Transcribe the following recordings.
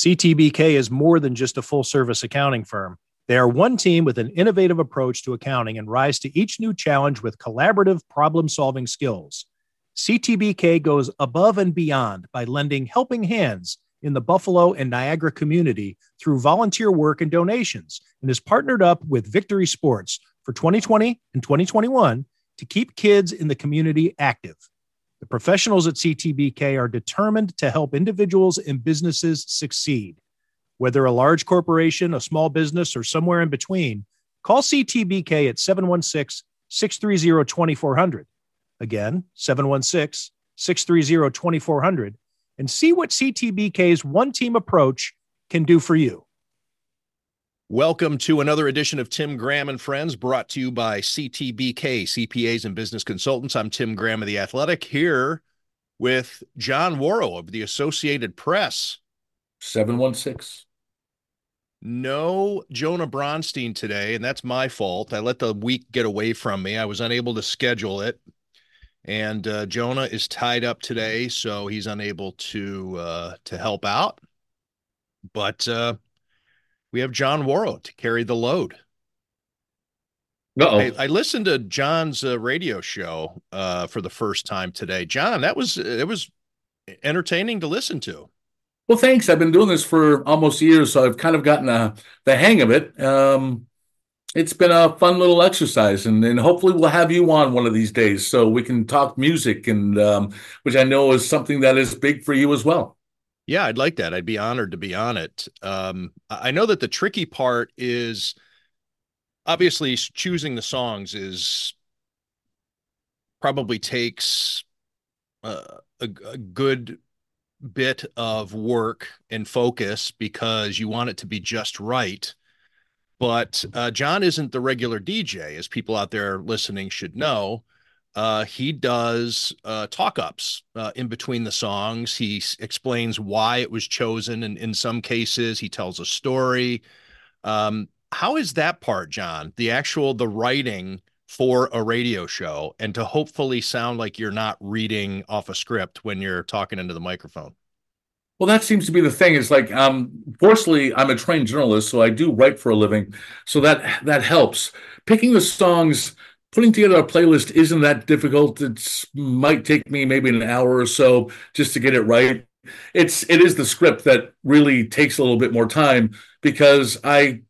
CTBK is more than just a full service accounting firm. They are one team with an innovative approach to accounting and rise to each new challenge with collaborative problem solving skills. CTBK goes above and beyond by lending helping hands in the Buffalo and Niagara community through volunteer work and donations and is partnered up with Victory Sports for 2020 and 2021 to keep kids in the community active. The professionals at CTBK are determined to help individuals and businesses succeed. Whether a large corporation, a small business, or somewhere in between, call CTBK at 716 630 2400. Again, 716 630 2400 and see what CTBK's one team approach can do for you. Welcome to another edition of Tim Graham and Friends brought to you by CTBK, CPAs and Business Consultants. I'm Tim Graham of The Athletic here with John Wawrow of the Associated Press. 716. No Jonah Bronstein today, and that's my fault. I let the week get away from me. I was unable to schedule it. And uh, Jonah is tied up today, so he's unable to uh, to help out. But uh, we have John Wawrow to carry the load. I, I, listened to John's uh, radio show uh, for the first time today. John, that was it was entertaining to listen to. Well, thanks. I've been doing this for almost years, so I've kind of gotten a, uh, the hang of it. Um, it's been a fun little exercise, and, and hopefully we'll have you on one of these days so we can talk music, and um, which I know is something that is big for you as well. Yeah, I'd like that. I'd be honored to be on it. Um, I know that the tricky part is obviously choosing the songs is probably takes uh, a, a good bit of work and focus because you want it to be just right. But uh, John isn't the regular DJ, as people out there listening should know uh, he does uh, talk ups uh, in between the songs. He s- explains why it was chosen, and in some cases, he tells a story. Um, how is that part, John? The actual the writing for a radio show, and to hopefully sound like you're not reading off a script when you're talking into the microphone. Well, that seems to be the thing. It's like, um, fortunately, I'm a trained journalist, so I do write for a living, so that that helps. Picking the songs putting together a playlist isn't that difficult. It might take me maybe an hour or so just to get it right. It's it is the script that really takes a little bit more time because I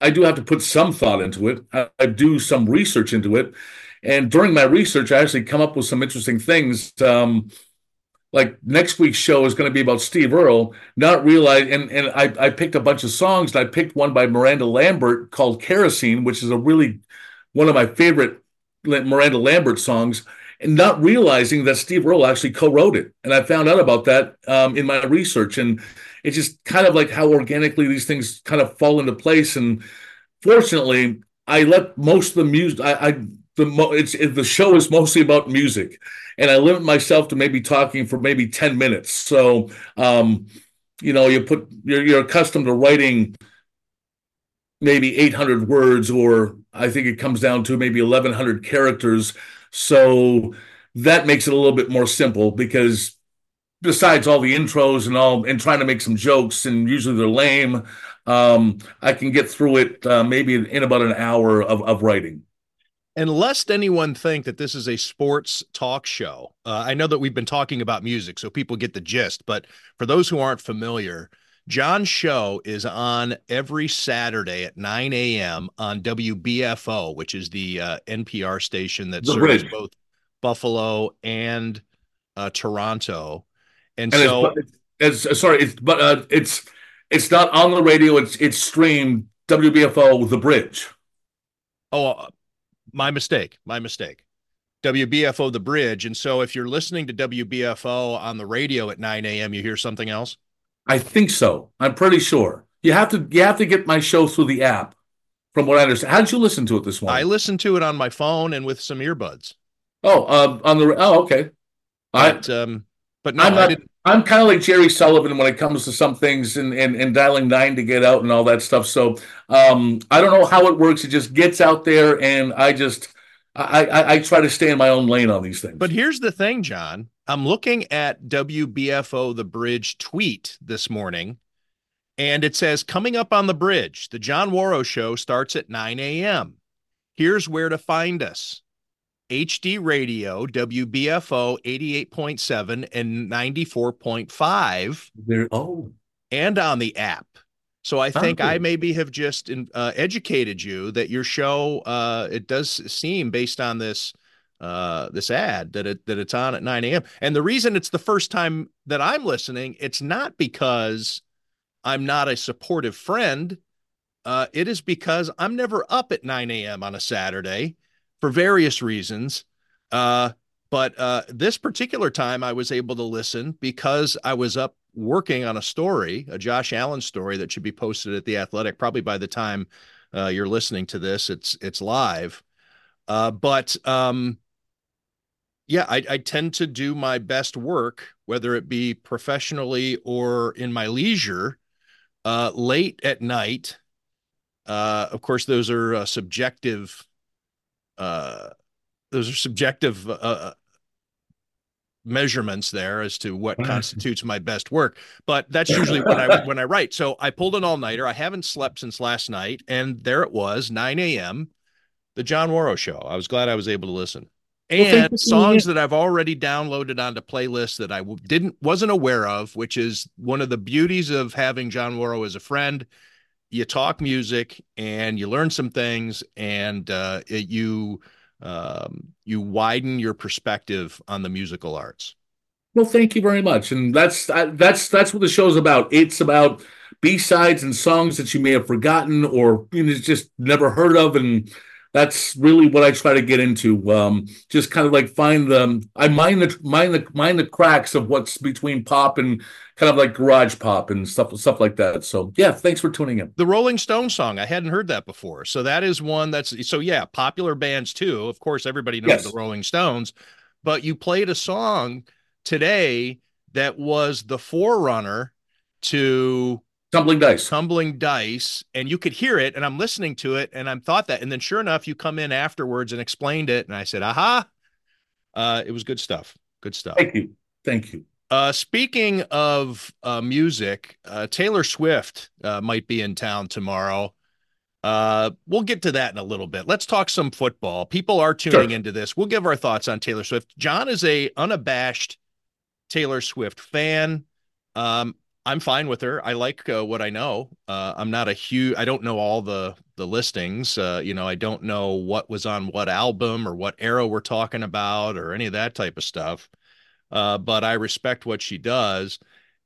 I do have to put some thought into it. I, I do some research into it, and during my research, I actually come up with some interesting things. Um, like next week's show is going to be about Steve Earle, not realize and and I, I picked a bunch of songs and I picked one by Miranda Lambert called Kerosene, which is a really one of my favorite Miranda Lambert songs, and not realizing that Steve Earle actually co-wrote it. And I found out about that um, in my research, and it's just kind of like how organically these things kind of fall into place. And fortunately, I let most of the music. I, I the it's it, the show is mostly about music, and I limit myself to maybe talking for maybe ten minutes. So, um, you know, you put you're, you're accustomed to writing maybe 800 words, or I think it comes down to maybe 1100 characters. So that makes it a little bit more simple because besides all the intros and all, and trying to make some jokes, and usually they're lame, um, I can get through it uh, maybe in about an hour of, of writing. And lest anyone think that this is a sports talk show, uh, I know that we've been talking about music, so people get the gist. But for those who aren't familiar, John's show is on every Saturday at 9 a.m. on WBFO, which is the uh, NPR station that the serves bridge. both Buffalo and uh, Toronto. And, and so, it's, it's, sorry, it's but uh, it's it's not on the radio. It's it's streamed WBFO the bridge. Oh, uh, my mistake. My mistake. WBFO the bridge. And so, if you're listening to WBFO on the radio at 9 a.m., you hear something else. I think so. I'm pretty sure. You have to you have to get my show through the app. From what I understand, how did you listen to it this morning? I listened to it on my phone and with some earbuds. Oh, uh, on the oh, okay. But I, um, but no, I'm not, I'm kind of like Jerry Sullivan when it comes to some things and, and, and dialing nine to get out and all that stuff. So um, I don't know how it works. It just gets out there, and I just I, I, I try to stay in my own lane on these things. But here's the thing, John. I'm looking at WBFO the Bridge tweet this morning, And it says, coming up on the bridge, the John Wawrow show starts at 9 a.m. Here's where to find us HD Radio, WBFO 88.7 and 94.5. There, oh. And on the app. So I think. I maybe have just uh, educated you that your show, uh, it does seem based on this uh, this ad that it that it's on at 9 a.m. And the reason it's the first time that I'm listening, it's not because I'm not a supportive friend. Uh, it is because I'm never up at 9 a.m. on a Saturday for various reasons. Uh, but uh, this particular time, I was able to listen because I was up working on a story, a Josh Allen story that should be posted at the Athletic. Probably by the time uh, you're listening to this, it's it's live. Uh, but um, yeah, I, I tend to do my best work, whether it be professionally or in my leisure, uh, late at night. Uh, of course, those are uh, subjective. Uh, those are subjective uh, uh, measurements there as to what constitutes my best work. But that's usually when I when I write. So I pulled an all nighter. I haven't slept since last night, and there it was, 9 a.m. The John Wawrow Show. I was glad I was able to listen and well, songs that I've already downloaded onto playlists that I didn't wasn't aware of, which is one of the beauties of having John Wawrow as a friend. You talk music and you learn some things, and uh, it, you um, you widen your perspective on the musical arts. Well, thank you very much, and that's that's that's what the show's about. It's about B sides and songs that you may have forgotten or you know, just never heard of, and that's really what I try to get into. Um, just kind of like find the I mind the mind the mind the cracks of what's between pop and kind of like garage pop and stuff stuff like that. So yeah, thanks for tuning in. The Rolling Stone song I hadn't heard that before, so that is one that's so yeah, popular bands too. Of course, everybody knows yes. the Rolling Stones, but you played a song today that was the forerunner to tumbling dice. Tumbling dice and you could hear it and i'm listening to it and i'm thought that and then sure enough you come in afterwards and explained it and i said aha! Uh it was good stuff good stuff. Thank you thank you. Uh speaking of uh music uh taylor swift uh might be in town tomorrow. Uh we'll get to that in a little bit. Let's talk some football. People are tuning sure. into this. We'll give our thoughts on taylor swift. John is a unabashed taylor swift fan. Um I'm fine with her. I like uh, what I know. Uh, I'm not a huge. I don't know all the the listings. Uh, you know, I don't know what was on what album or what era we're talking about or any of that type of stuff. Uh, but I respect what she does,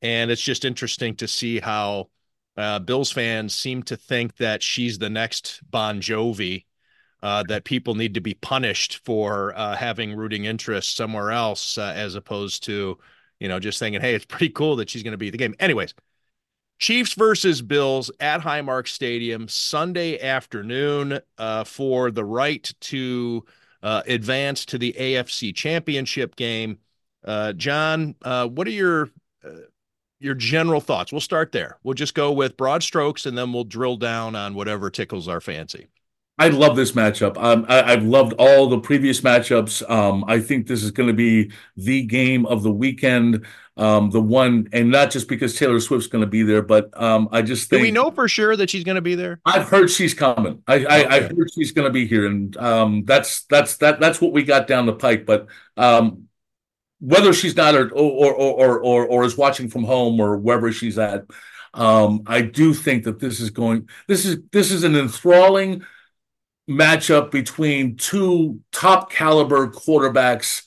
and it's just interesting to see how uh, Bills fans seem to think that she's the next Bon Jovi. Uh, that people need to be punished for having rooting interest somewhere else, as opposed to you know, just thinking, hey, it's pretty cool that she's going to be the game. Anyways, Chiefs versus Bills at Highmark Stadium Sunday afternoon uh, for the right to uh, advance to the AFC Championship game. Uh, John, uh, what are your uh, your general thoughts? We'll start there. We'll just go with broad strokes, and then we'll drill down on whatever tickles our fancy. I love this matchup. Um, I, have loved all the previous matchups. Um, I think this is going to be the game of the weekend. Um, the one, and not just because Taylor Swift's going to be there, but um, I just think. Do we know for sure that she's going to be there? I've heard she's coming. I, okay. I, heard she's going to be here, and um, that's that's that that's what we got down the pike. But um, whether she's not or or or or or is watching from home or wherever she's at, I do think that this is going. This is this is an enthralling matchup between two top caliber quarterbacks.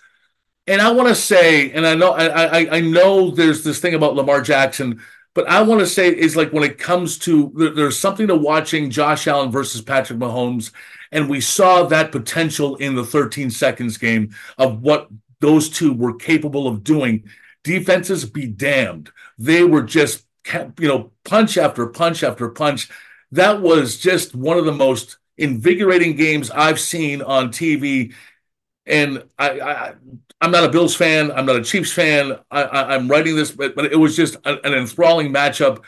And I want to say, and I know I, I, I know there's this thing about Lamar Jackson, but I want to say is like when it comes to there's something to watching Josh Allen versus Patrick Mahomes, and we saw that potential in the 13 seconds game of what those two were capable of doing. Defenses be damned. They were just you know punch after punch after punch. That was just one of the most invigorating games I've seen on TV. And I, I I'm not a Bills fan. I'm not a Chiefs fan. I, am writing this, but, but it was just a, an enthralling matchup.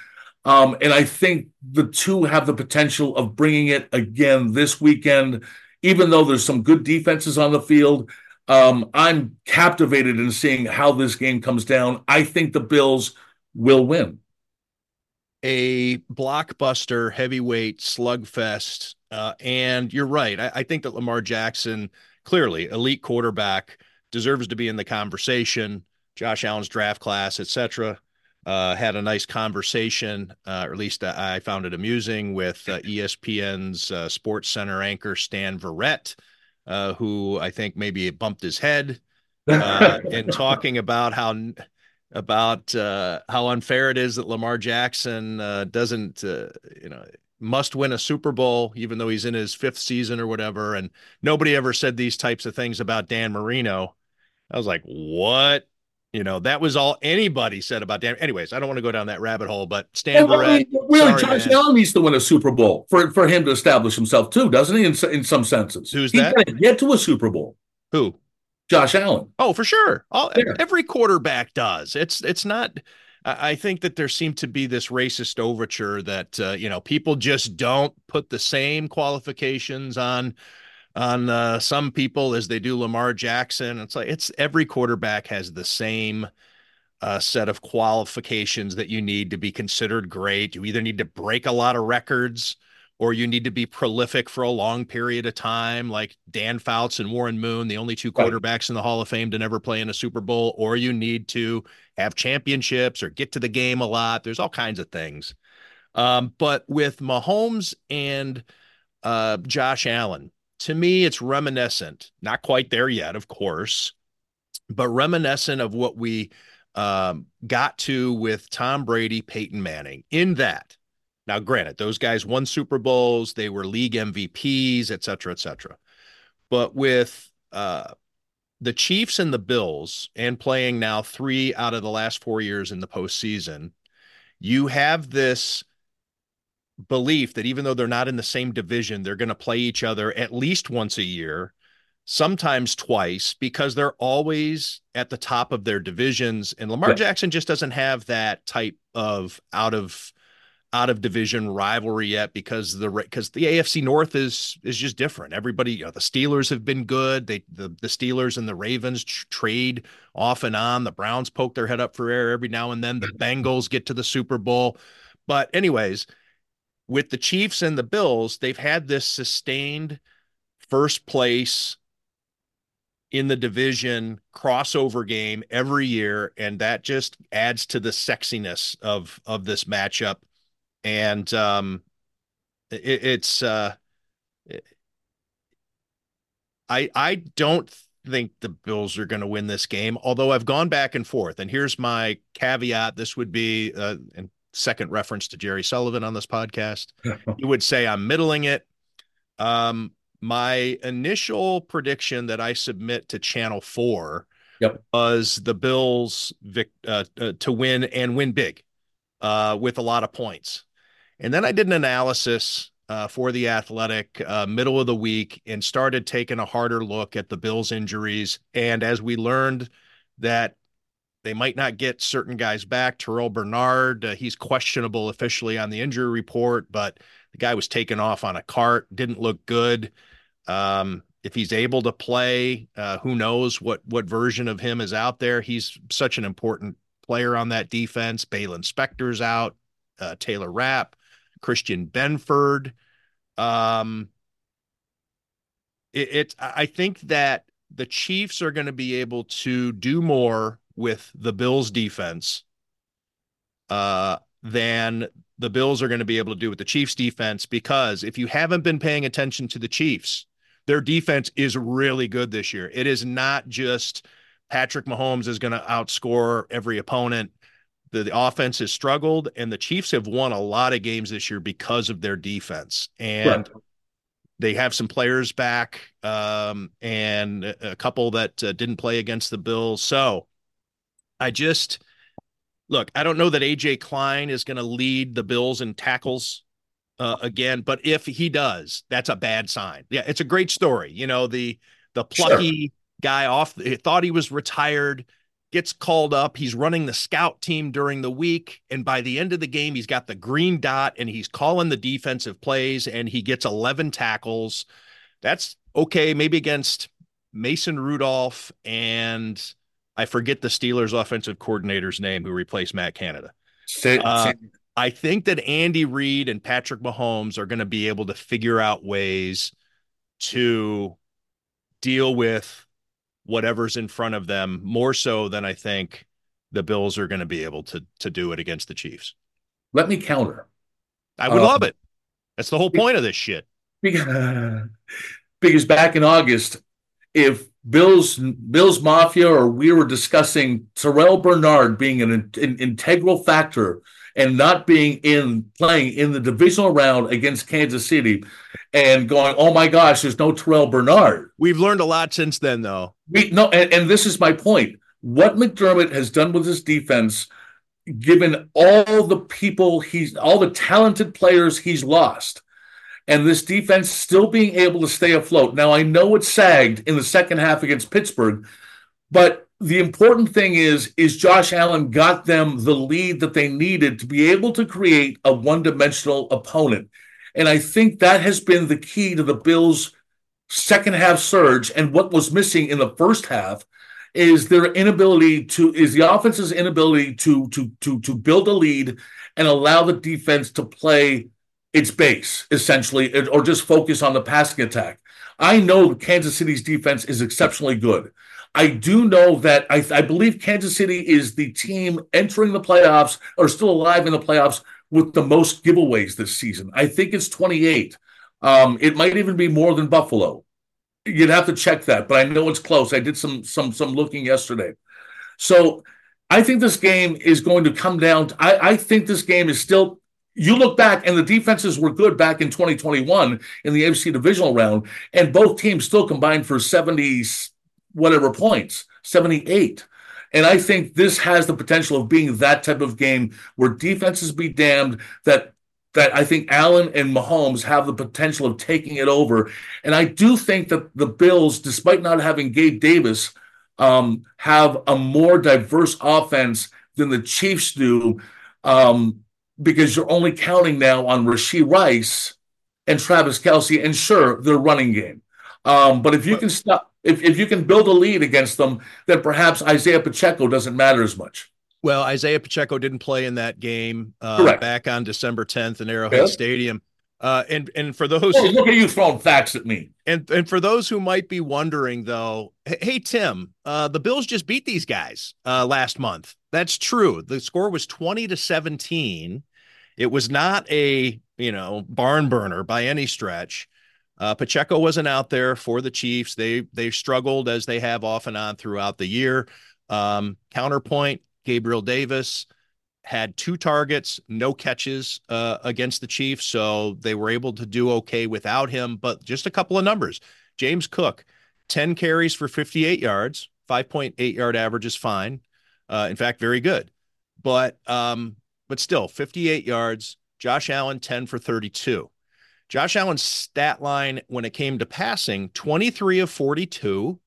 Um, and I think the two have the potential of bringing it again this weekend, even though there's some good defenses on the field. Um, I'm captivated in seeing how this game comes down. I think the Bills will win. a blockbuster heavyweight slugfest. Uh, and you're right. I, I think that Lamar Jackson, clearly elite quarterback, deserves to be in the conversation. Josh Allen's draft class, etc. Uh, had a nice conversation, uh, or at least I found it amusing, with uh, ESPN's uh, Sports Center anchor Stan Verrett, uh, who I think maybe bumped his head uh, in talking about how about how unfair it is that Lamar Jackson doesn't, you know, must win a Super Bowl, even though he's in his fifth season or whatever. And nobody ever said these types of things about Dan Marino. I was like, what? You know, that was all anybody said about Dan. Anyways, I don't want to go down that rabbit hole, but Stan well, Verrett, really, sorry, Josh Allen needs to win a Super Bowl for, for him to establish himself too, doesn't he? In, in some senses, who's He's that? Get to a Super Bowl. Who? Josh Allen. Oh, for sure. All, yeah. Every quarterback does. It's it's not. I think that there seemed to be this racist overture that uh, you know people just don't put the same qualifications on on uh, some people as they do Lamar Jackson. It's like it's every quarterback has the same uh, set of qualifications that you need to be considered great. You either need to break a lot of records or you need to be prolific for a long period of time, like Dan Fouts and Warren Moon, the only two quarterbacks in the Hall of Fame to never play in a Super Bowl, or you need to have championships or get to the game a lot. There's all kinds of things. Um, but with Mahomes and uh, Josh Allen, to me, it's reminiscent, not quite there yet, of course, but reminiscent of what we um, got to with Tom Brady, Peyton Manning, in that. Now, granted, those guys won Super Bowls, they were league MVPs, et cetera, et cetera. But with uh, the Chiefs and the Bills, and playing now three out of the last four years in the postseason, you have this belief that even though they're not in the same division, they're going to play each other at least once a year, sometimes twice, because they're always at the top of their divisions. And Lamar Jackson just doesn't have that type of out of out of division rivalry yet because the because the AFC North is is just different. Everybody, you know, the Steelers have been good. They the the Steelers and the Ravens tr- trade off and on. The Browns poke their head up for air every now and then. The mm-hmm. Bengals get to the Super Bowl. But anyways, with the Chiefs and the Bills, they've had this sustained first place in the division crossover game every year and that just adds to the sexiness of of this matchup and um it, it's uh I I don't think the Bills are going to win this game although I've gone back and forth and here's my caveat this would be uh, and second reference to Jerry Sullivan on this podcast. you would say I'm middling it. Um, my initial prediction that I submit to Channel Four yep. was the Bills vic- uh, uh, to win and win big uh, with a lot of points. And then I did an analysis uh, for the Athletic uh, middle of the week and started taking a harder look at the Bills' injuries. And as we learned that they might not get certain guys back. Terrell Bernard, uh, he's questionable officially on the injury report, but the guy was taken off on a cart, didn't look good. Um, if he's able to play, uh, who knows what what version of him is out there? He's such an important player on that defense. Baylon Spector's out, uh, Taylor Rapp, Christian Benford. Um, it, it I think that the Chiefs are going to be able to do more with the Bills defense uh, than the Bills are going to be able to do with the Chiefs defense because if you haven't been paying attention to the Chiefs, their defense is really good this year. It is not just Patrick Mahomes is going to outscore every opponent. The, the, offense has struggled, and the Chiefs have won a lot of games this year because of their defense. And right. they have some players back, um, and a couple that uh, didn't play against the Bills. So I just look, I don't know that AJ Klein is going to lead the Bills in tackles uh, again, but if he does, that's a bad sign. Yeah, it's a great story. You know, the the plucky sure. guy off thought he was retired, gets called up. He's running the scout team during the week, and by the end of the game, he's got the green dot and he's calling the defensive plays, and he gets 11 tackles. That's okay, maybe against Mason Rudolph and I forget the Steelers offensive coordinator's name who replaced Matt Canada. Uh, I think that Andy Reid and Patrick Mahomes are going to be able to figure out ways to deal with whatever's in front of them more so than I think the Bills are going to be able to to do it against the Chiefs. Let me counter. I would um, love it. That's the whole point of this shit. Because, because back in August, if Bills Bills Mafia or we were discussing Terrell Bernard being an, an integral factor and not being in playing in the divisional round against Kansas City and going, oh my gosh, there's no Terrell Bernard. We've learned a lot since then, though. We no, and, and this is my point. What McDermott has done with his defense, given all the people he's all the talented players he's lost, and this defense still being able to stay afloat. Now, I know it sagged in the second half against Pittsburgh, but the important thing is is Josh Allen got them the lead that they needed to be able to create a one-dimensional opponent. And I think that has been the key to the Bills' second half surge. And what was missing in the first half is their inability to is the offense's inability to to to to build a lead and allow the defense to play its base essentially, or just focus on the passing attack. I know Kansas City's defense is exceptionally good. I do know that I, I, believe Kansas City is the team entering the playoffs or still alive in the playoffs with the most giveaways this season. I think it's 28. Um, it might even be more than Buffalo. You'd have to check that, but I know it's close. I did some some some looking yesterday. So I think this game is going to come down. To, I, I think this game is still you look back and the defenses were good back in 2021 in the AFC divisional round, and both teams still combined for 70 whatever points, 78. And I think this has the potential of being that type of game where defenses be damned that that I think Allen and Mahomes have the potential of taking it over. And I do think that the Bills, despite not having Gabe Davis, um, have a more diverse offense than the Chiefs do. Um, because you're only counting now on Rashee Rice and Travis Kelce, and sure, their running game. Um, but if you can stop, if, if you can build a lead against them, then perhaps Isaiah Pacheco doesn't matter as much. Well, Isaiah Pacheco didn't play in that game uh, back on December 10th in Arrowhead yeah. Stadium. Uh, and and for those oh, look at you throwing facts at me. And and for those who might be wondering though, hey Tim, uh, the Bills just beat these guys uh, last month. That's true. The score was twenty to seventeen. It was not a you know barn burner by any stretch. Uh, Pacheco wasn't out there for the Chiefs. They they struggled as they have off and on throughout the year. Um, counterpoint: Gabriel Davis had two targets, no catches uh, against the Chiefs, so they were able to do okay without him. But just a couple of numbers: James Cook, ten carries for fifty-eight yards, five point eight yard average is fine. Uh, in fact, very good. But um, but still, fifty-eight yards. Josh Allen, ten for thirty-two. Josh Allen's stat line when it came to passing 23 of 42,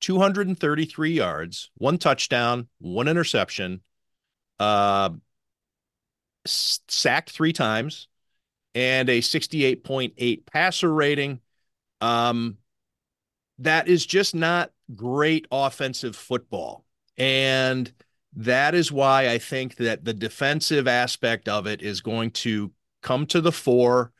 233 yards, one touchdown, one interception, uh, sacked three times, and a 68.8 passer rating. Um, that is just not great offensive football. And that is why I think that the defensive aspect of it is going to come to the fore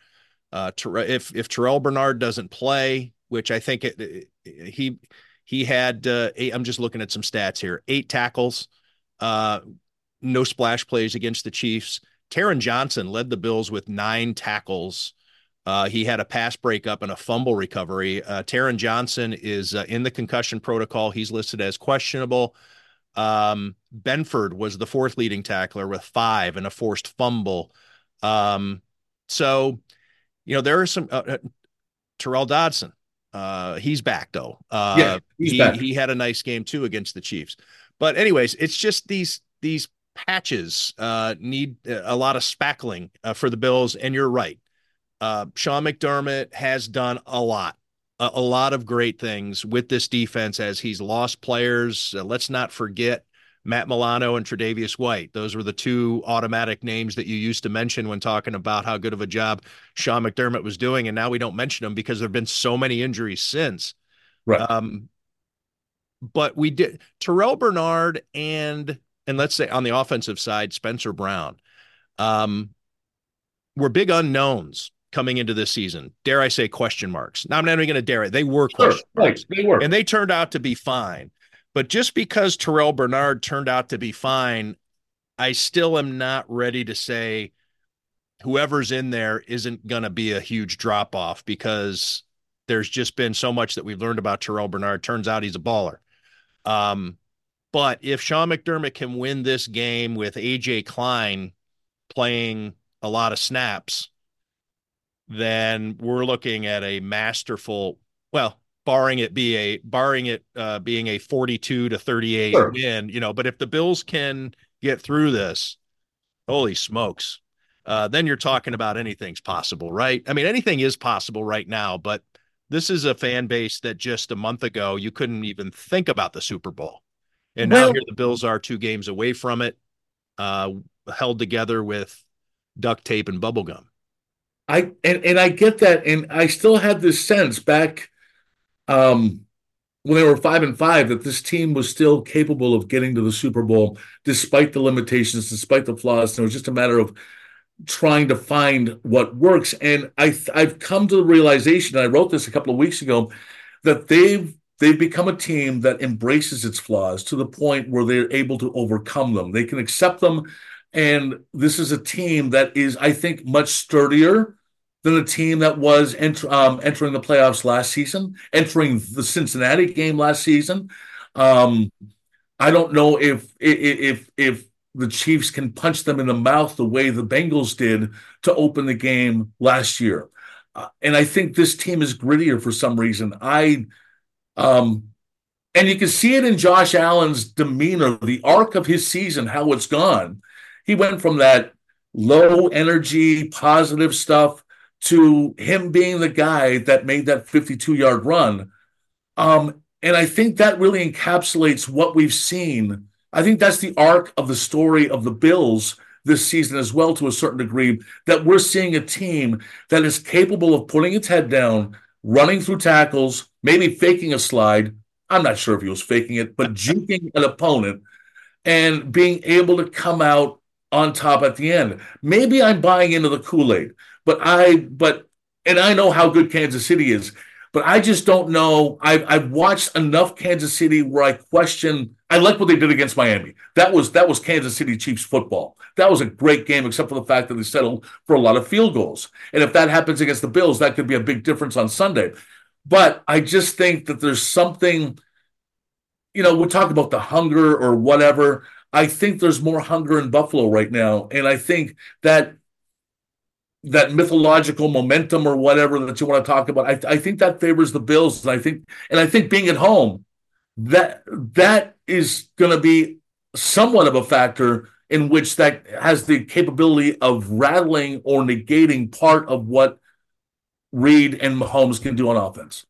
uh, if if Terrell Bernard doesn't play, which I think it, it, he he had, uh, i I'm just looking at some stats here: eight tackles, uh, no splash plays against the Chiefs. Taron Johnson led the Bills with nine tackles. Uh, he had a pass breakup and a fumble recovery. Uh, Taron Johnson is uh, in the concussion protocol. He's listed as questionable. Um, Benford was the fourth leading tackler with five and a forced fumble. Um, so you know, there are some uh, uh, Tyrel Dodson. Uh, he's back though. Uh, yeah, he back. he had a nice game too against the Chiefs. But anyways, it's just these these patches uh, need a lot of spackling uh, for the Bills. And you're right. Uh, Sean McDermott has done a lot, a, a, lot of great things with this defense as he's lost players. Uh, let's not forget Matt Milano and Tre'Davious White. Those were the two automatic names that you used to mention when talking about how good of a job Sean McDermott was doing. And now we don't mention them because there have been so many injuries since. Right. Um, but we did Terrell Bernard and and let's say on the offensive side, Spencer Brown. um, were big unknowns coming into this season. Dare I say question marks? Now I'm not even going to dare it. They were sure, question marks. Right, they were. And they turned out to be fine. But just because Terrell Bernard turned out to be fine, I still am not ready to say whoever's in there isn't going to be a huge drop off because there's just been so much that we've learned about Terrell Bernard. Turns out he's a baller. Um, but if Sean McDermott can win this game with AJ Klein playing a lot of snaps, then we're looking at a masterful, well, barring it be a barring it uh, being a 42 to 38 sure. win, you know, but if the Bills can get through this, holy smokes. Uh, then you're talking about anything's possible, right? I mean, anything is possible right now, but this is a fan base that just a month ago you couldn't even think about the Super Bowl. And well, now here the Bills are two games away from it, uh, held together with duct tape and bubble gum. I and, and I get that, and I still had this sense back um, when they were five and five that this team was still capable of getting to the Super Bowl despite the limitations, despite the flaws. And it was just a matter of trying to find what works. And I I've come to the realization, and I wrote this a couple of weeks ago, that they've they've become a team that embraces its flaws to the point where they're able to overcome them. They can accept them. And this is a team that is, I think, much sturdier than the team that was ent- um, entering the playoffs last season, entering the Cincinnati game last season. Um, I don't know if if if the Chiefs can punch them in the mouth the way the Bengals did to open the game last year. Uh, and I think this team is grittier for some reason. I um and you can see it in Josh Allen's demeanor, the arc of his season, how it's gone. He went from that low energy, positive stuff to him being the guy that made that 52 yard run. Um, and I think that really encapsulates what we've seen. I think that's the arc of the story of the Bills this season as well, to a certain degree, that we're seeing a team that is capable of putting its head down, running through tackles, maybe faking a slide. I'm not sure if he was faking it, but juking an opponent and being able to come out on top at the end. Maybe I'm buying into the Kool Aid. But I, but, and I know how good Kansas City is, but I just don't know. I've, I've watched enough Kansas City where I question. I like what they did against Miami. That was that was Kansas City Chiefs football. That was a great game, except for the fact that they settled for a lot of field goals. And if that happens against the Bills, that could be a big difference on Sunday. But I just think that there's something. You know, we talk about the hunger or whatever. I think there's more hunger in Buffalo right now, and I think that that mythological momentum or whatever that you want to talk about. I, I think that favors the Bills, and I think and I think being at home that that is going to be somewhat of a factor in which that has the capability of rattling or negating part of what Reid and Mahomes can do on offense.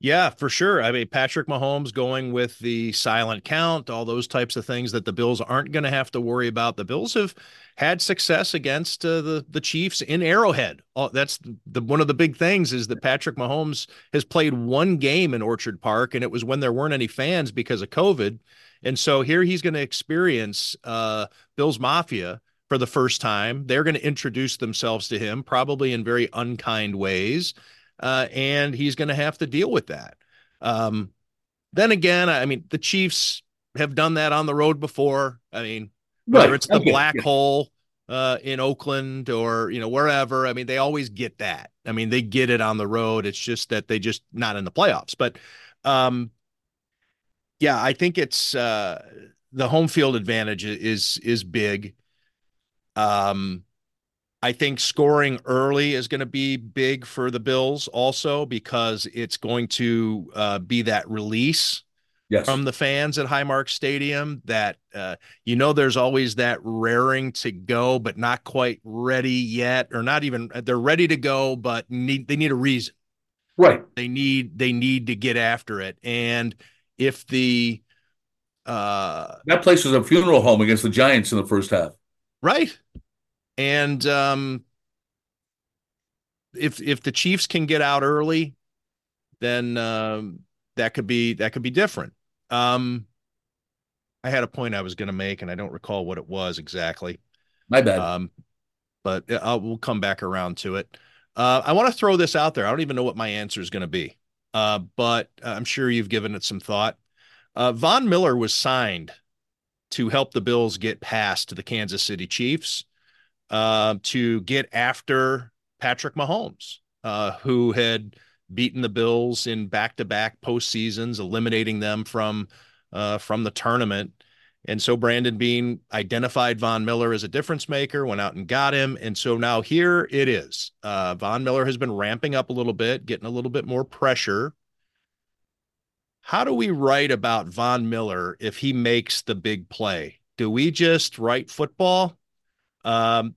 Yeah, for sure. I mean, Patrick Mahomes going with the silent count, all those types of things that the Bills aren't going to have to worry about. The Bills have had success against uh, the the Chiefs in Arrowhead. Oh, that's the one of the big things is that Patrick Mahomes has played one game in Orchard Park, and it was when there weren't any fans because of COVID. And so here he's going to experience uh, Bills Mafia for the first time. They're going to introduce themselves to him, probably in very unkind ways uh, and he's going to have to deal with that. Um, then again, I mean, the Chiefs have done that on the road before. I mean, whether right. it's the okay. black yeah. hole uh, in Oakland or you know wherever, I mean, they always get that. I mean, they get it on the road. It's just that they just not in the playoffs. But um, yeah, I think it's uh, the home field advantage is is big. Um, I think scoring early is going to be big for the Bills also because it's going to uh, be that release yes. from the fans at Highmark Stadium. That uh, you know, there's always that raring to go, but not quite ready yet, or not even they're ready to go, but need they need a reason. Right. They need they need to get after it, and if the uh that place was a funeral home against the Giants in the first half. Right and um, if if the Chiefs can get out early, then um, that could be that could be different. Um, I had a point I was going to make, and I don't recall what it was exactly. My bad. Um, but uh, we'll come back around to it. Uh, I want to throw this out there. I don't even know what my answer is going to be, uh, but I'm sure you've given it some thought. Uh, Von Miller was signed to help the Bills get past the Kansas City Chiefs uh, to get after Patrick Mahomes, uh, who had beaten the Bills in back-to-back postseasons, eliminating them from uh, from the tournament. And so Brandon Beane identified Von Miller as a difference maker, went out and got him. And so now here it is. Uh, Von Miller has been ramping up a little bit, getting a little bit more pressure. How do we write about Von Miller if he makes the big play? Do we just write football? Um,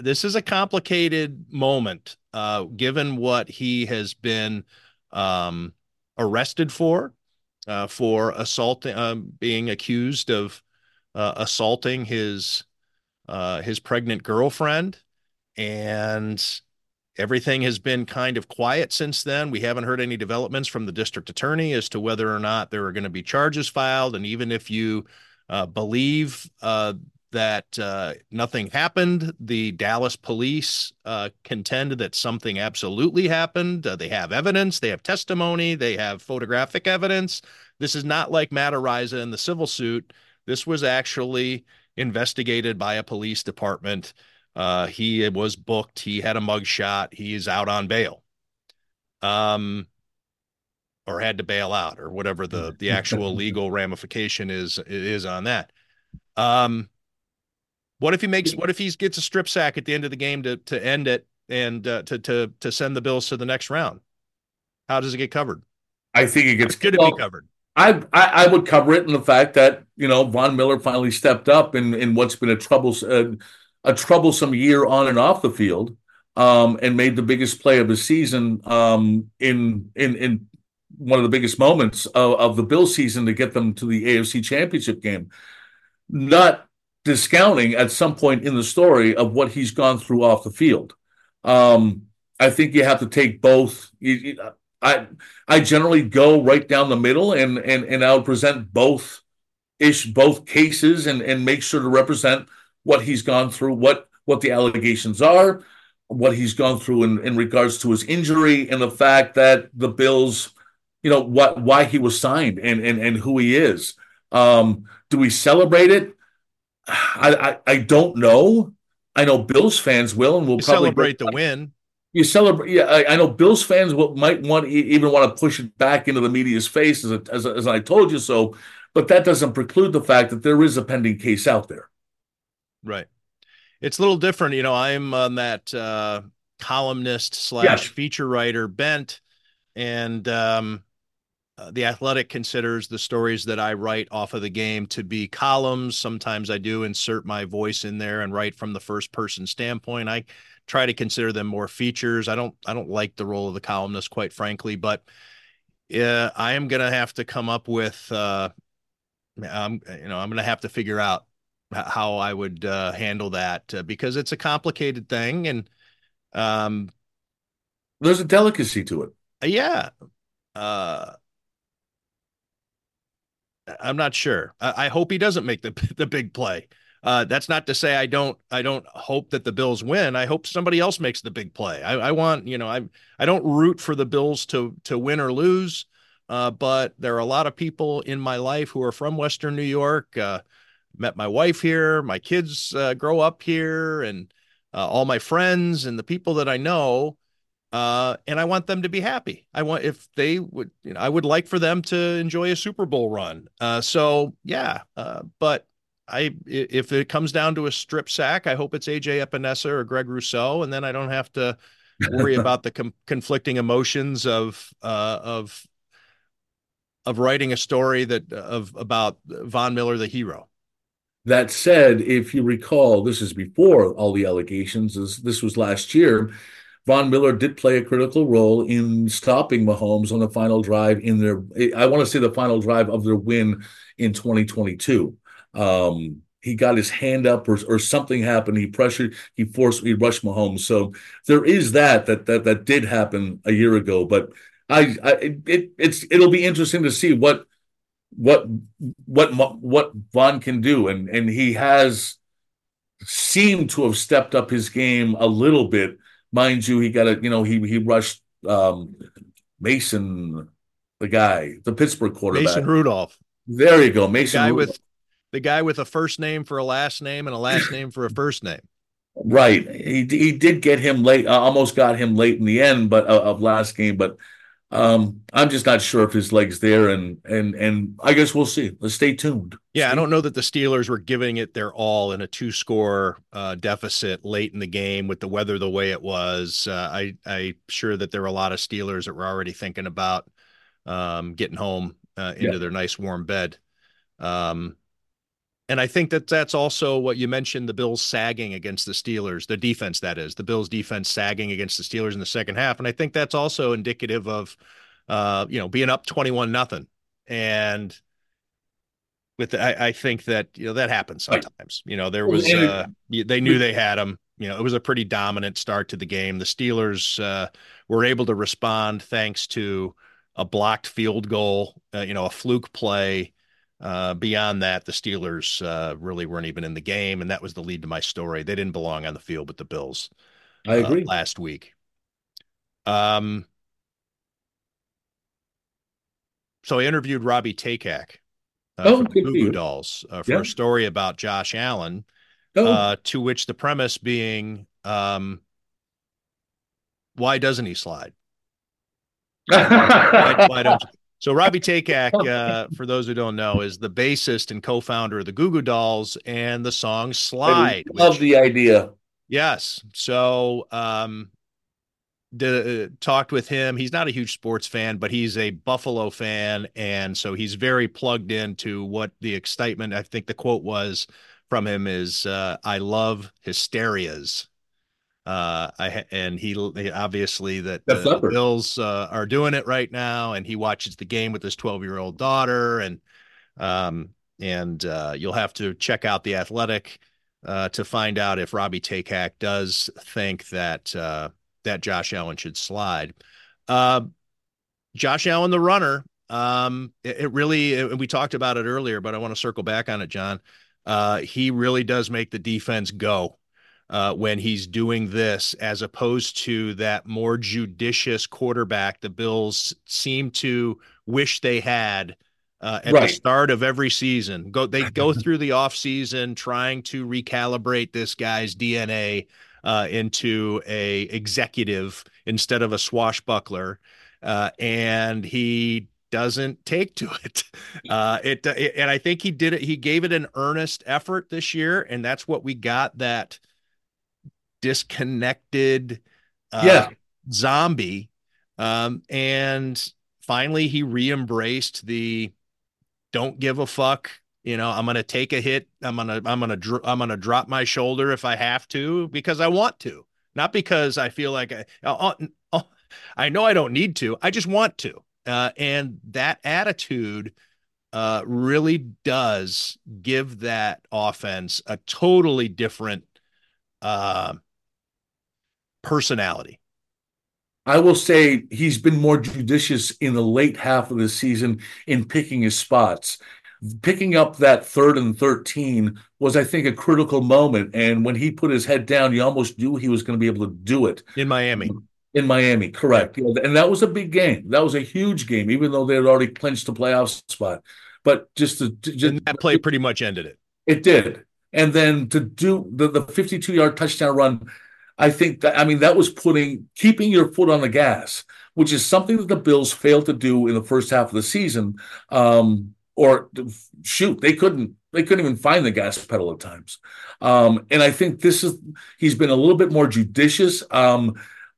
this is a complicated moment, uh, given what he has been um, arrested for, uh, for assaulting, um, being accused of uh, assaulting his uh, his pregnant girlfriend, and everything has been kind of quiet since then. We haven't heard any developments from the district attorney as to whether or not there are going to be charges filed, and even if you uh, believe uh, that uh, nothing happened. The Dallas police uh, contend that something absolutely happened. Uh, they have evidence, they have testimony, they have photographic evidence. This is not like Matt Araiza in the civil suit. This was actually investigated by a police department. Uh, he was booked. He had a mugshot. He is out on bail. Um, or had to bail out, or whatever the the actual legal ramification is is on that. Um, what if he makes? What if he gets a strip sack at the end of the game to to end it and uh, to to to send the Bills to the next round? How does it get covered? I think it gets good well, to be covered. I, I, I would cover it in the fact that you know Von Miller finally stepped up in in what's been a troubles uh, a troublesome year on and off the field, um, and made the biggest play of the season um, in in in one of the biggest moments of, of the Bill season to get them to the AFC Championship game. Not discounting at some point in the story of what he's gone through off the field. Um, I think you have to take both. I I generally go right down the middle, and and and I'll present both ish both cases, and and make sure to represent what he's gone through, what what the allegations are, what he's gone through in, in regards to his injury, and the fact that the Bills, you know, what why he was signed and and and who he is. Um, do we celebrate it? I, I, I don't know. I know Bills fans will, and will probably celebrate the win. You celebrate, yeah. I, I, know Bills fans will, might want even want to push it back into the media's face, as, a, as, a, as I told you so. But that doesn't preclude the fact that there is a pending case out there. Right. It's a little different, you know. I'm on that uh, columnist slash yes. feature writer bent, and um, uh, the Athletic considers the stories that I write off of the game to be columns. Sometimes I do insert my voice in there and write from the first person standpoint. I try to consider them more features. I don't I don't like the role of the columnist, quite frankly, but uh, I am going to have to come up with. Uh, I'm you know I'm going to have to figure out how I would uh, handle that uh, because it's a complicated thing and um, there's a delicacy to it. Yeah. Uh, I'm not sure. I, I hope he doesn't make the the big play. Uh, that's not to say I don't I don't hope that the Bills win. I hope somebody else makes the big play. I, I want you know I I don't root for the Bills to to win or lose, uh, but there are a lot of people in my life who are from Western New York. Uh, met my wife here. My kids uh, grow up here, and uh, all my friends and the people that I know uh, and I want them to be happy. I want if they would, you know, I would like for them to enjoy a Super Bowl run. Uh, so yeah, uh, but I if it comes down to a strip sack, I hope it's AJ Epenesa or Greg Rousseau, and then I don't have to worry about the com- conflicting emotions of uh, of of writing a story that of about Von Miller, the hero. That said, if you recall, this is before all the allegations. This, this was last year Von Miller did play a critical role in stopping Mahomes on the final drive in their, I want to say the final drive of their win in 2022. Um, he got his hand up or, or something happened. He pressured, he forced, he rushed Mahomes. So there is that, that, that, that did happen a year ago, but I, I it, it's, it'll be interesting to see what, what, what, what Von can do. And, and he has, seemed to have stepped up his game a little bit. Mind you, he got a you know he he rushed um, Mason, the guy, the Pittsburgh quarterback, Mason Rudolph. There you go, Mason. The guy Rudolph. with the guy with a first name for a last name and a last name for a first name. Right. He he did get him late. Uh, almost got him late in the end, but uh, of last game. But um, I'm just not sure if his legs there, and and and I guess we'll see. Let's stay tuned. Yeah, I don't know that the Steelers were giving it their all in a two score uh, deficit late in the game with the weather the way it was. Uh, I I sure that there were a lot of Steelers that were already thinking about um, getting home uh, into yeah. their nice warm bed. Um, and I think that that's also what you mentioned the Bills sagging against the Steelers, the defense, that is, the Bills defense sagging against the Steelers in the second half. And I think that's also indicative of, uh, you know, being up 21 nothing. And with, the, I, I, think that, you know, that happens sometimes. You know, there was, uh, they knew they had them. You know, it was a pretty dominant start to the game. The Steelers uh, were able to respond thanks to a blocked field goal, uh, you know, a fluke play uh, beyond that, the Steelers uh, really weren't even in the game, and that was the lead to my story. They didn't belong on the field with the Bills. I agree. Uh, last week. Um. So I interviewed Robby Takac uh, oh, from Dolls uh, for yeah. a story about Josh Allen, oh. Uh, to which the premise being, um, why doesn't he slide? why, why, don't so Robby Takac, uh, for those who don't know, is the bassist and co-founder of the Goo Goo Dolls and the song "Slide." I love which, the idea. Yes. So um, uh, talked with him. He's not a huge sports fan, but he's a Buffalo fan, and so he's very plugged into what the excitement. I think the quote was from him is, uh, "I love hysterias." Uh, I and he, he obviously that uh, the Bills uh, are doing it right now, and he watches the game with his 12 year old daughter, and um, and uh, you'll have to check out the Athletic uh, to find out if Robby Takac does think that uh, that Josh Allen should slide. Uh, Josh Allen, the runner, um, it, it really, it, we talked about it earlier, but I want to circle back on it, John. Uh, he really does make the defense go uh, when he's doing this, as opposed to that more judicious quarterback the Bills seem to wish they had uh, at right. the start of every season. Go they go through the offseason trying to recalibrate this guy's DNA uh, into a executive instead of a swashbuckler, uh, and he doesn't take to it. Uh, it, it, and I think he did it. He gave it an earnest effort this year, and that's what we got. That disconnected uh, yeah. zombie. Um, and finally, he re embraced the don't give a fuck. You know, I'm going to take a hit. I'm going to, I'm going to, dr- I'm going to drop my shoulder if I have to because I want to, not because I feel like I, oh, oh, I know I don't need to. I just want to. Uh, and that attitude uh, really does give that offense a totally different uh, personality. I will say he's been more judicious in the late half of the season in picking his spots. Picking up that third and 13 was, I think, a critical moment. And when he put his head down, you almost knew he was going to be able to do it. In Miami. In Miami, correct. And that was a big game. That was a huge game, even though they had already clinched the playoff spot. But just to, just, that play pretty much ended it. It did. And then to do the, the 52 yard touchdown run I think that I mean that was putting keeping your foot on the gas, which is something that the Bills failed to do in the first half of the season. Um, or shoot, they couldn't they couldn't even find the gas pedal at times. Um, and I think this is he's been a little bit more judicious. Um,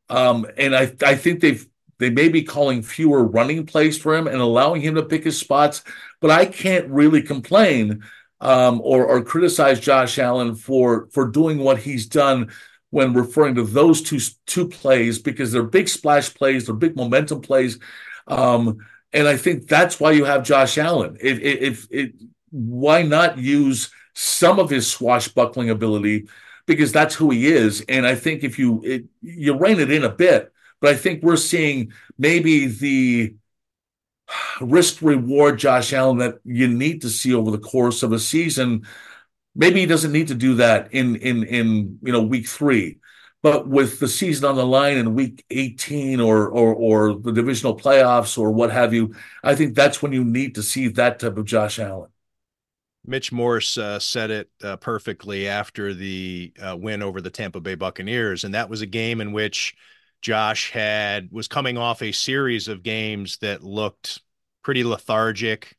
um, and I I think they've they may be calling fewer running plays for him and allowing him to pick his spots, but I can't really complain um, or, or criticize Josh Allen for for doing what he's done when referring to those two two plays because they're big splash plays, they're big momentum plays, um, and I think that's why you have Josh Allen. If, if, if why not use some of his swashbuckling ability? Because that's who he is, and I think if you it, you rein it in a bit, but I think we're seeing maybe the risk reward Josh Allen that you need to see over the course of a season Maybe he doesn't need to do that in in in you know week three, but with the season on the line in week 18 or or or the divisional playoffs or what have you, I think that's when you need to see that type of Josh Allen. Mitch Morse uh, said it uh, perfectly after the uh, win over the Tampa Bay Buccaneers, and that was a game in which Josh had was coming off a series of games that looked pretty lethargic,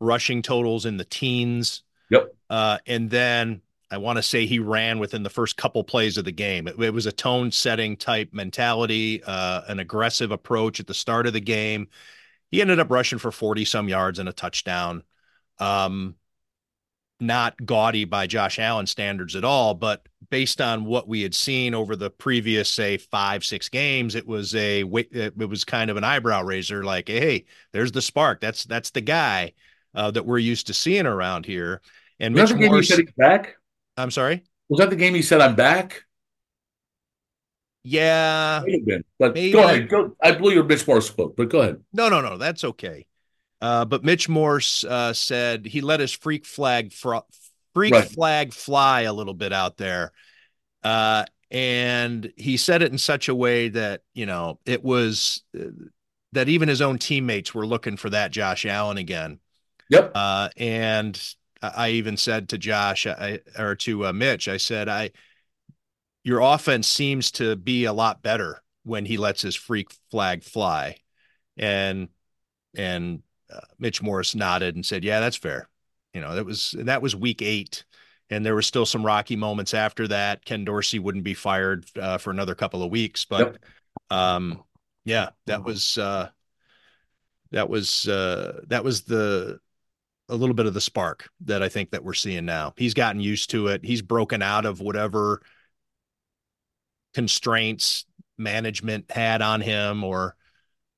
rushing totals in the teens. Yep. Uh, and then I want to say he ran within the first couple plays of the game. It, it was a tone setting type mentality, uh, an aggressive approach at the start of the game. He ended up rushing for 40 some yards and a touchdown. Um, not gaudy by Josh Allen standards at all, but based on what we had seen over the previous, say, five, six games, it was a it was kind of an eyebrow raiser. Like, hey, there's the spark. That's that's the guy uh, that we're used to seeing around here. And was Mitch Morse, said he's back. I'm sorry. Was that the game he said I'm back? Yeah, been, but maybe. go ahead. Go, I blew your Mitch Morse quote, but go ahead. No, no, no, that's okay. Uh, but Mitch Morse uh, said he let his freak flag fr- freak right. flag fly a little bit out there, uh, and he said it in such a way that you know it was uh, that even his own teammates were looking for that Josh Allen again. Yep. Uh, and I even said to Josh I, or to uh, Mitch, I said, I your offense seems to be a lot better when he lets his freak flag fly, and and uh, Mitch Morse nodded and said, "Yeah, that's fair." You know, that was that was week eight, and there were still some rocky moments after that. Ken Dorsey wouldn't be fired uh, for another couple of weeks, but yep. um, yeah, that was uh, that was uh, that was the a little bit of the spark that I think that we're seeing now. He's gotten used to it. He's broken out of whatever constraints management had on him or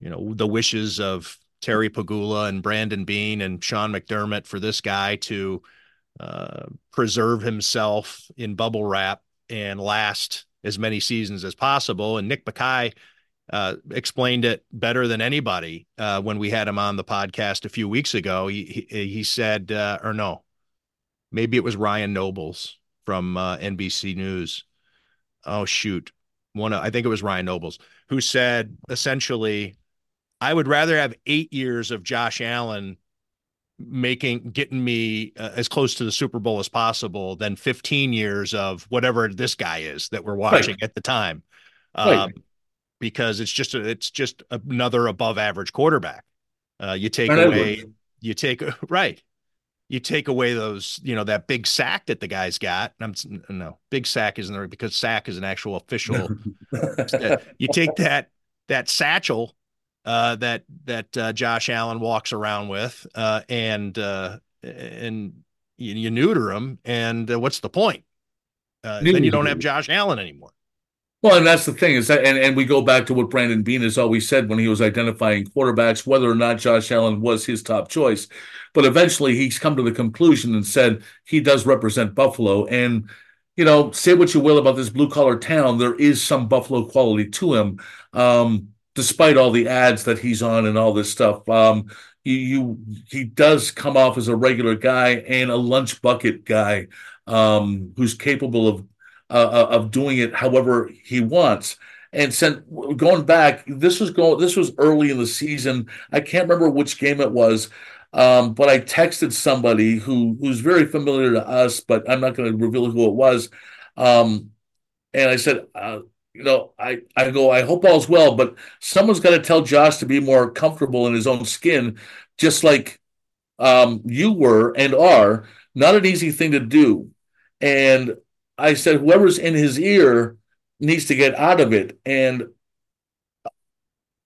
you know the wishes of Terry Pegula and Brandon Beane and Sean McDermott for this guy to uh, preserve himself in bubble wrap and last as many seasons as possible. And Nick Bakay uh, explained it better than anybody uh, when we had him on the podcast a few weeks ago. He he, he said, uh, or no, maybe it was Ryan Nobles from uh, NBC News. Oh shoot, one I think it was Ryan Nobles who said essentially I would rather have eight years of Josh Allen making getting me uh, as close to the Super Bowl as possible than 15 years of whatever this guy is that we're watching right. at the time. Um, right. Because it's just a, it's just another above average quarterback. Uh, you take away you take right. You take away those, you know, that big sack that the guy's got. I'm no big sack isn't there because sack is an actual official. you take that that satchel uh, that that uh, Josh Allen walks around with, uh, and uh, and you, you, neuter him, and uh, what's the point? Uh, then you don't have Josh Allen anymore. Well, and that's the thing is that, and, and we go back to what Brandon Beane has always said when he was identifying quarterbacks, whether or not Josh Allen was his top choice. But eventually he's come to the conclusion and said he does represent Buffalo. And, you know, say what you will about this blue collar town, there is some Buffalo quality to him. Um, despite all the ads that he's on and all this stuff. Um, you, you he does come off as a regular guy and a lunch bucket guy um, who's capable of uh, uh of doing it however he wants. And sent going back, this was going this was early in the season. I can't remember which game it was. Um, but I texted somebody who who's very familiar to us, but I'm not going to reveal who it was. Um, and I said, uh, you know, I, I go, I hope all's well, but someone's got to tell Josh to be more comfortable in his own skin, just like um, you were and are. Not an easy thing to do. And I said, whoever's in his ear needs to get out of it. And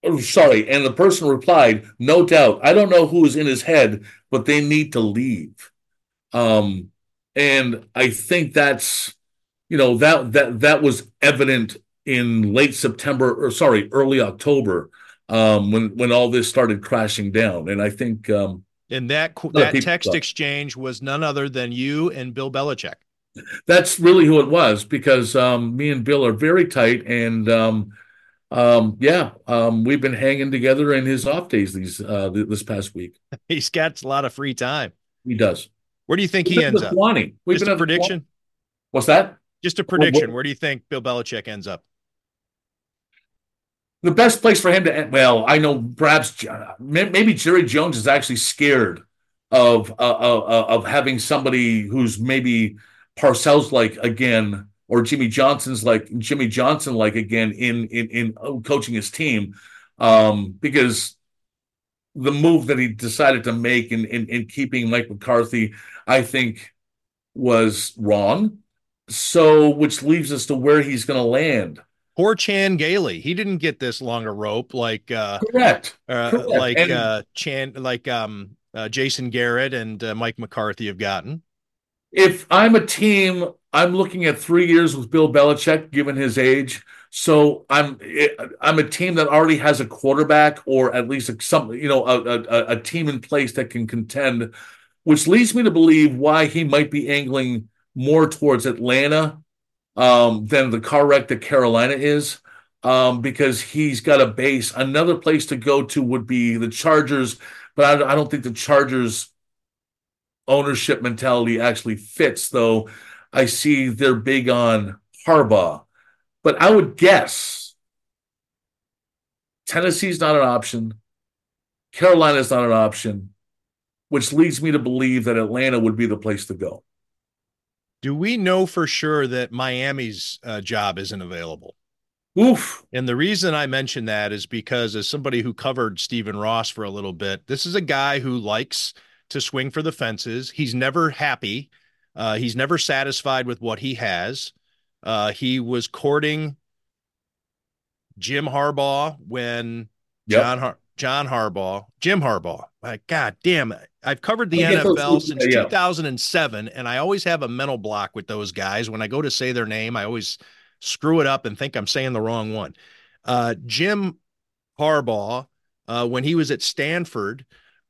oh, sorry. And the person replied, no doubt. I don't know who is in his head, but they need to leave. Um, and I think that's, you know, that that that was evident in late September or sorry, early October um, when when all this started crashing down. And I think um, and that that text thought. exchange was none other than you and Bill Belichick. That's really who it was because um, me and Bill are very tight, and um, um, yeah, um, we've been hanging together in his off days these uh, this past week. He's got a lot of free time. He does. Where do you think We've he ends up? 20. We've Just been a prediction. What's that? Just a prediction. Where do you think Bill Belichick ends up? The best place for him to end. Well, I know perhaps maybe Jerry Jones is actually scared of uh, uh, uh, of having somebody who's maybe Parcells like again or Jimmy Johnson's like Jimmy Johnson like again in in in coaching his team um, because the move that he decided to make in, in in keeping Mike McCarthy, I think, was wrong. So, which leaves us to where he's going to land. Poor Chan Gailey. He didn't get this long a rope like uh correct, uh, correct. like and, uh Chan like um uh, Jason Garrett and uh, Mike McCarthy have gotten. If I'm a team, I'm looking at three years with Bill Belichick, given his age. So I'm I'm a team that already has a quarterback, or at least some you know a, a, a team in place that can contend, which leads me to believe why he might be angling more towards Atlanta um, than the car wreck that Carolina is, um, because he's got a base. Another place to go to would be the Chargers, but I, I don't think the Chargers ownership mentality actually fits. Though I see they're big on Harbaugh, but I would guess Tennessee's not an option. Carolina's not an option, which leads me to believe that Atlanta would be the place to go. Do we know for sure that Miami's uh, job isn't available? Oof. And the reason I mention that is because, as somebody who covered Stephen Ross for a little bit, this is a guy who likes to swing for the fences. He's never happy. Uh, he's never satisfied with what he has. Uh, he was courting Jim Harbaugh when yep. John Har- John Harbaugh, Jim Harbaugh. Like, God damn it. I've covered the NFL since yeah. 2007, and I always have a mental block with those guys. When I go to say their name, I always screw it up and think I'm saying the wrong one. Uh, Jim Harbaugh, uh, when he was at Stanford,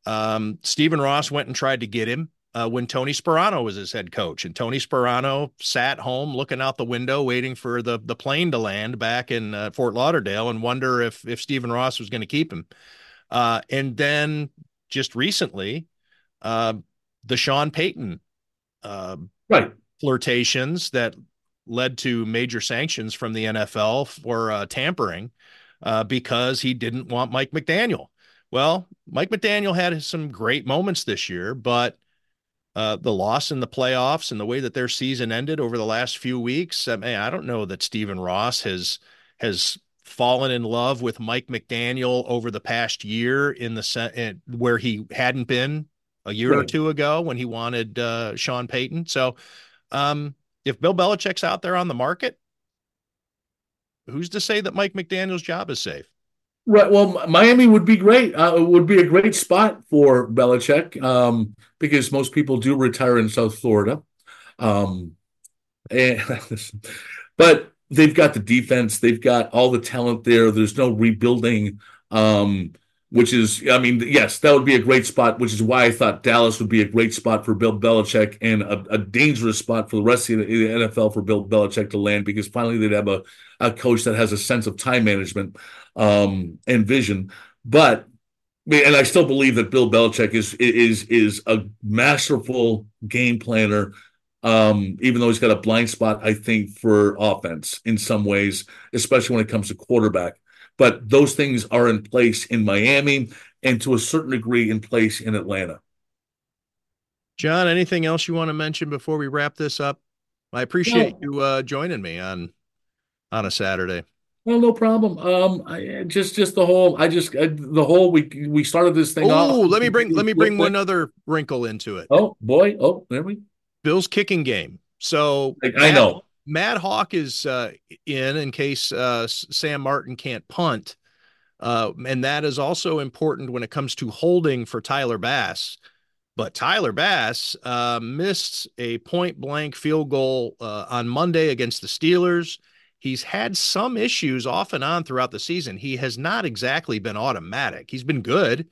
um, Stephen Ross went and tried to get him uh, when Tony Sparano was his head coach, and Tony Sparano sat home looking out the window, waiting for the the plane to land back in uh, Fort Lauderdale, and wonder if if Stephen Ross was going to keep him. Uh, and then just recently, uh, the Sean Payton uh, right flirtations that led to major sanctions from the NFL for uh, tampering uh, because he didn't want Mike McDaniel. Well, Mike McDaniel had some great moments this year, but uh, the loss in the playoffs and the way that their season ended over the last few weeks, I mean, I don't know that Stephen Ross has has fallen in love with Mike McDaniel over the past year in the set where he hadn't been a year right. or two ago when he wanted uh, Sean Payton. So, um, if Bill Belichick's out there on the market, who's to say that Mike McDaniel's job is safe? Right. Well, Miami would be great. Uh, would be a great spot for Belichick um, because most people do retire in South Florida. Um, and, but they've got the defense. They've got all the talent there. There's no rebuilding. Um, which is, I mean, yes, that would be a great spot, which is why I thought Dallas would be a great spot for Bill Belichick and a, a dangerous spot for the rest of the NFL for Bill Belichick to land because finally they'd have a, a coach that has a sense of time management um, and vision. But and I still believe that Bill Belichick is is is a masterful game planner. Um, even though he's got a blind spot, I think for offense in some ways, especially when it comes to quarterback. But those things are in place in Miami and to a certain degree in place in Atlanta. John, anything else you want to mention before we wrap this up? I appreciate you uh, joining me on on a Saturday. Well, no problem. Um, I, just just the whole. I just I, the whole. We we started this thing. Oh, let me bring let me bring one other wrinkle into it. Oh boy. Oh, there we. Bill's kicking game. So I, I know Matt Haack is uh, in in case uh, Sam Martin can't punt. Uh, and that is also important when it comes to holding for Tyler Bass. But Tyler Bass uh, missed a point blank field goal uh, on Monday against the Steelers. He's had some issues off and on throughout the season. He has not exactly been automatic. He's been good,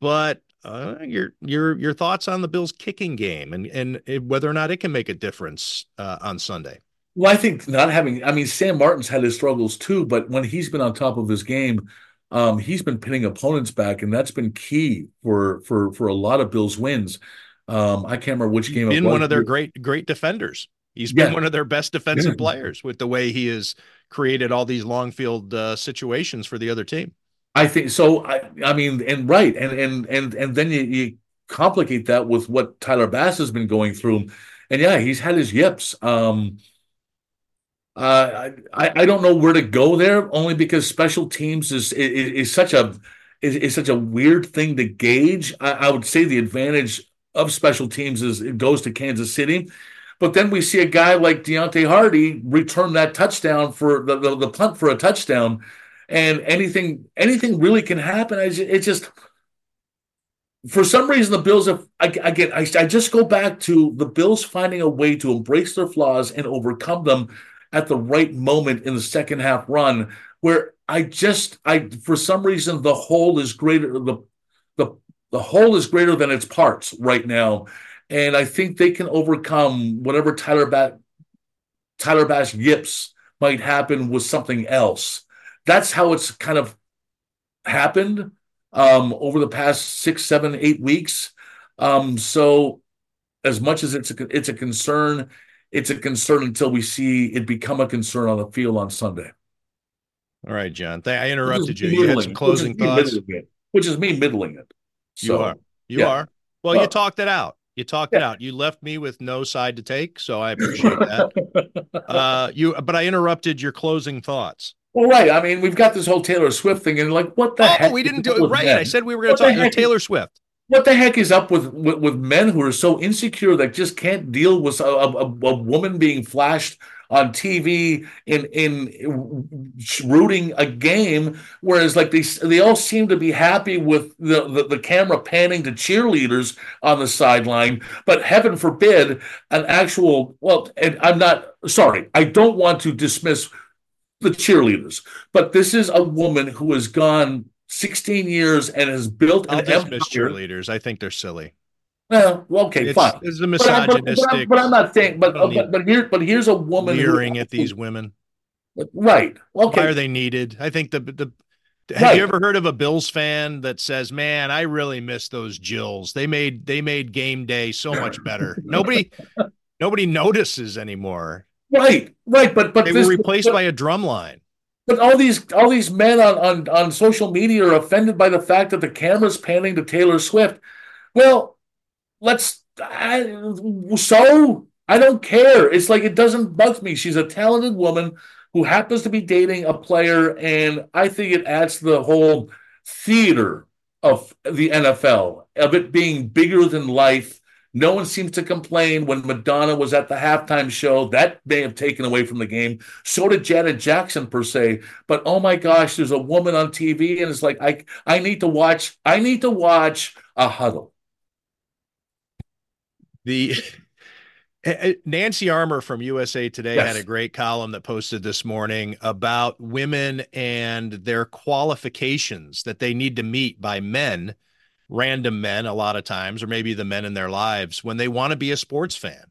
but uh, your your your thoughts on the Bills' kicking game and and whether or not it can make a difference on Sunday. Well, I think not having, I mean, Sam Martin's had his struggles too, but when he's been on top of his game, um, he's been pinning opponents back, and that's been key for for for a lot of Bills' wins. Um, I can't remember which game. Been one of their great great defenders. He's been yeah. one of their best defensive yeah. players with the way he has created all these long field uh, situations for the other team. I think so. I, I mean, and right, and and and and then you, you complicate that with what Tyler Bass has been going through, and yeah, he's had his yips. Um, uh, I I don't know where to go there, only because special teams is is, is such a is, is, such a weird thing to gauge. I, I, would say the advantage of special teams is it goes to Kansas City, but then we see a guy like Deonte Harty return that touchdown for the, the, the punt for a touchdown, and anything anything really can happen. It's it just for some reason the Bills have again. I, I just go back to the Bills finding a way to embrace their flaws and overcome them at the right moment in the second half run, where I just I for some reason the whole is greater the the the whole is greater than its parts right now, and I think they can overcome whatever Tyler Bat Tyler Bass yips might happen with something else. That's how it's kind of happened um, over the past six, seven, eight weeks. Um, so, as much as it's a, it's a concern, it's a concern until we see it become a concern on the field on Sunday. All right, John. I interrupted you. You had some closing which thoughts, it, which is me middling it. So, you are. You yeah. are. Well, well, you talked it out. You talked yeah. it out. You left me with no side to take, so I appreciate that. uh, you, but I interrupted your closing thoughts. Well, right. I mean, we've got this whole Taylor Swift thing, and like, what the oh, heck? We didn't do it right. Men? I said we were going to talk about Taylor Swift. What the heck is up with, with, with men who are so insecure that just can't deal with a, a, a woman being flashed on TV in in rooting a game, whereas like they they all seem to be happy with the, the, the camera panning to cheerleaders on the sideline, but heaven forbid an actual well, and I'm not sorry, I don't want to dismiss the cheerleaders, but this is a woman who has gone 16 years and has built an empire. cheerleaders. I think they're silly. Well, okay, it's, fine. It's a misogynistic. But, but, but, I'm not saying. But but, but here, but here's a woman leering who, at these women. Right. Okay. Why are they needed? I think the the. Have right. you ever heard of a Bills fan that says, "Man, I really miss those Jills. They made they made game day so much better." nobody, nobody notices anymore. Right. Right. But but they this, were replaced but, by a drum line. But all these all these men on, on on social media are offended by the fact that the camera's panning to Taylor Swift. Well, let's I, so I don't care. It's like it doesn't bug me. She's a talented woman who happens to be dating a player, and I think it adds to the whole theater of the NFL of it being bigger than life. No one seems to complain when Madonna was at the halftime show. That may have taken away from the game. So did Janet Jackson per se. But oh my gosh, there's a woman on TV, and it's like I I need to watch. I need to watch a huddle the eh, eh, Nancy Armour from USA Today yes. had a great column that posted this morning about women and their qualifications that they need to meet by men, random men, a lot of times, or maybe the men in their lives when they want to be a sports fan.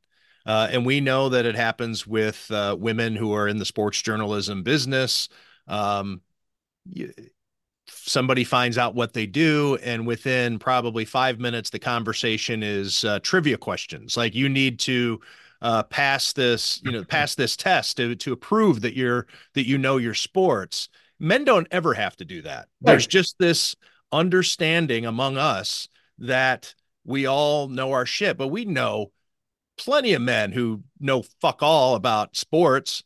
Uh, and we know that it happens with uh, women who are in the sports journalism business. Um, somebody finds out what they do and within probably five minutes the conversation is uh, trivia questions like you need to uh, pass this you know pass this test to, to prove that you're that you know your sports men don't ever have to do that there's just this understanding among us that we all know our shit but we know plenty of men who know fuck all about sports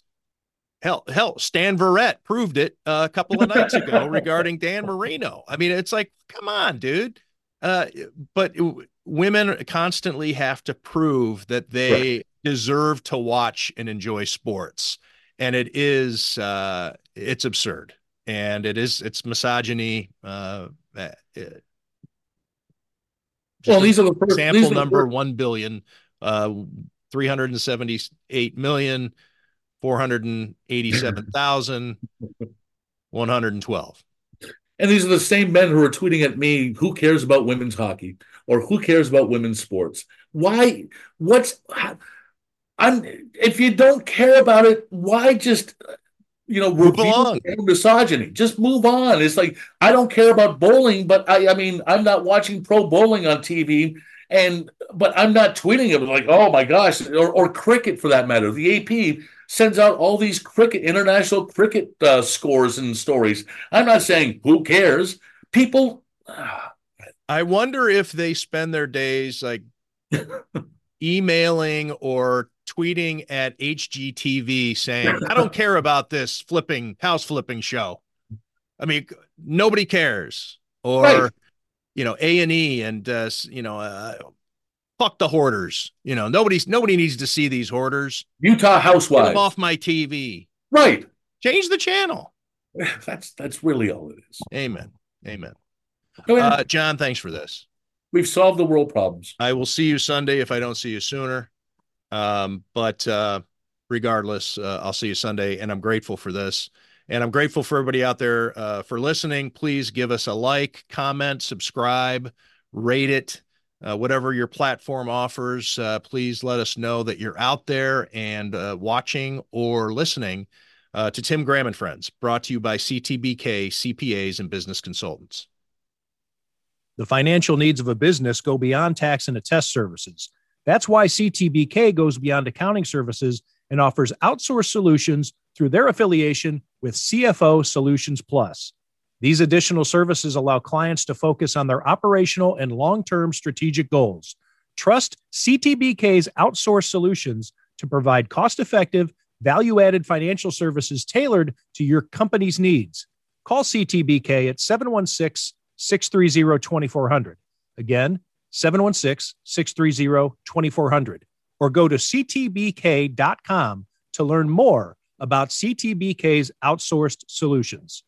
Hell, hell, Stan Verrett proved it a couple of nights ago regarding Dan Marino. I mean, it's like, come on, dude. Uh, but women constantly have to prove that they right. deserve to watch and enjoy sports, and it is uh, it's absurd, and it is it's misogyny. Uh, eh, well, these are the first, sample number one billion, uh, three hundred and seventy-eight million. 487,112. And these are the same men who are tweeting at me, who cares about women's hockey or who cares about women's sports? Why? What's. I'm, if you don't care about it, why just you know, reveal misogyny. Just move on. It's like I don't care about bowling, but I, I mean, I'm not watching pro bowling on TV, And but I'm not tweeting it like, oh my gosh, or, or cricket for that matter. The AP sends out all these cricket international cricket uh, scores and stories. I'm not saying who cares. People. I wonder if they spend their days like emailing or tweeting at HGTV saying, I don't care about this flipping house flipping show. I mean, nobody cares. Or, right. you know, A and E and, uh, you know, uh, fuck the hoarders. You know, nobody's, nobody needs to see these hoarders. Utah housewives. Off my TV. Right. Change the channel. That's, that's really all it is. Amen. Amen. Uh, John, thanks for this. We've solved the world problems. I will see you Sunday if I don't see you sooner. Um, but uh, regardless, uh, I'll see you Sunday, and I'm grateful for this. And I'm grateful for everybody out there uh, for listening. Please give us a like, comment, subscribe, rate it, uh, whatever your platform offers. Uh, please let us know that you're out there and uh, watching or listening to Tim Graham and Friends, brought to you by CTBK CPAs and Business Consultants. The financial needs of a business go beyond tax and attest services. That's why CTBK goes beyond accounting services and offers outsourced solutions through their affiliation with CFO Solutions Plus. These additional services allow clients to focus on their operational and long term strategic goals. Trust CTBK's outsourced solutions to provide cost effective, value added financial services tailored to your company's needs. Call CTBK at 716 630 2400. Again, 716 630 2400. Or go to ctbk.com to learn more about CTBK's outsourced solutions.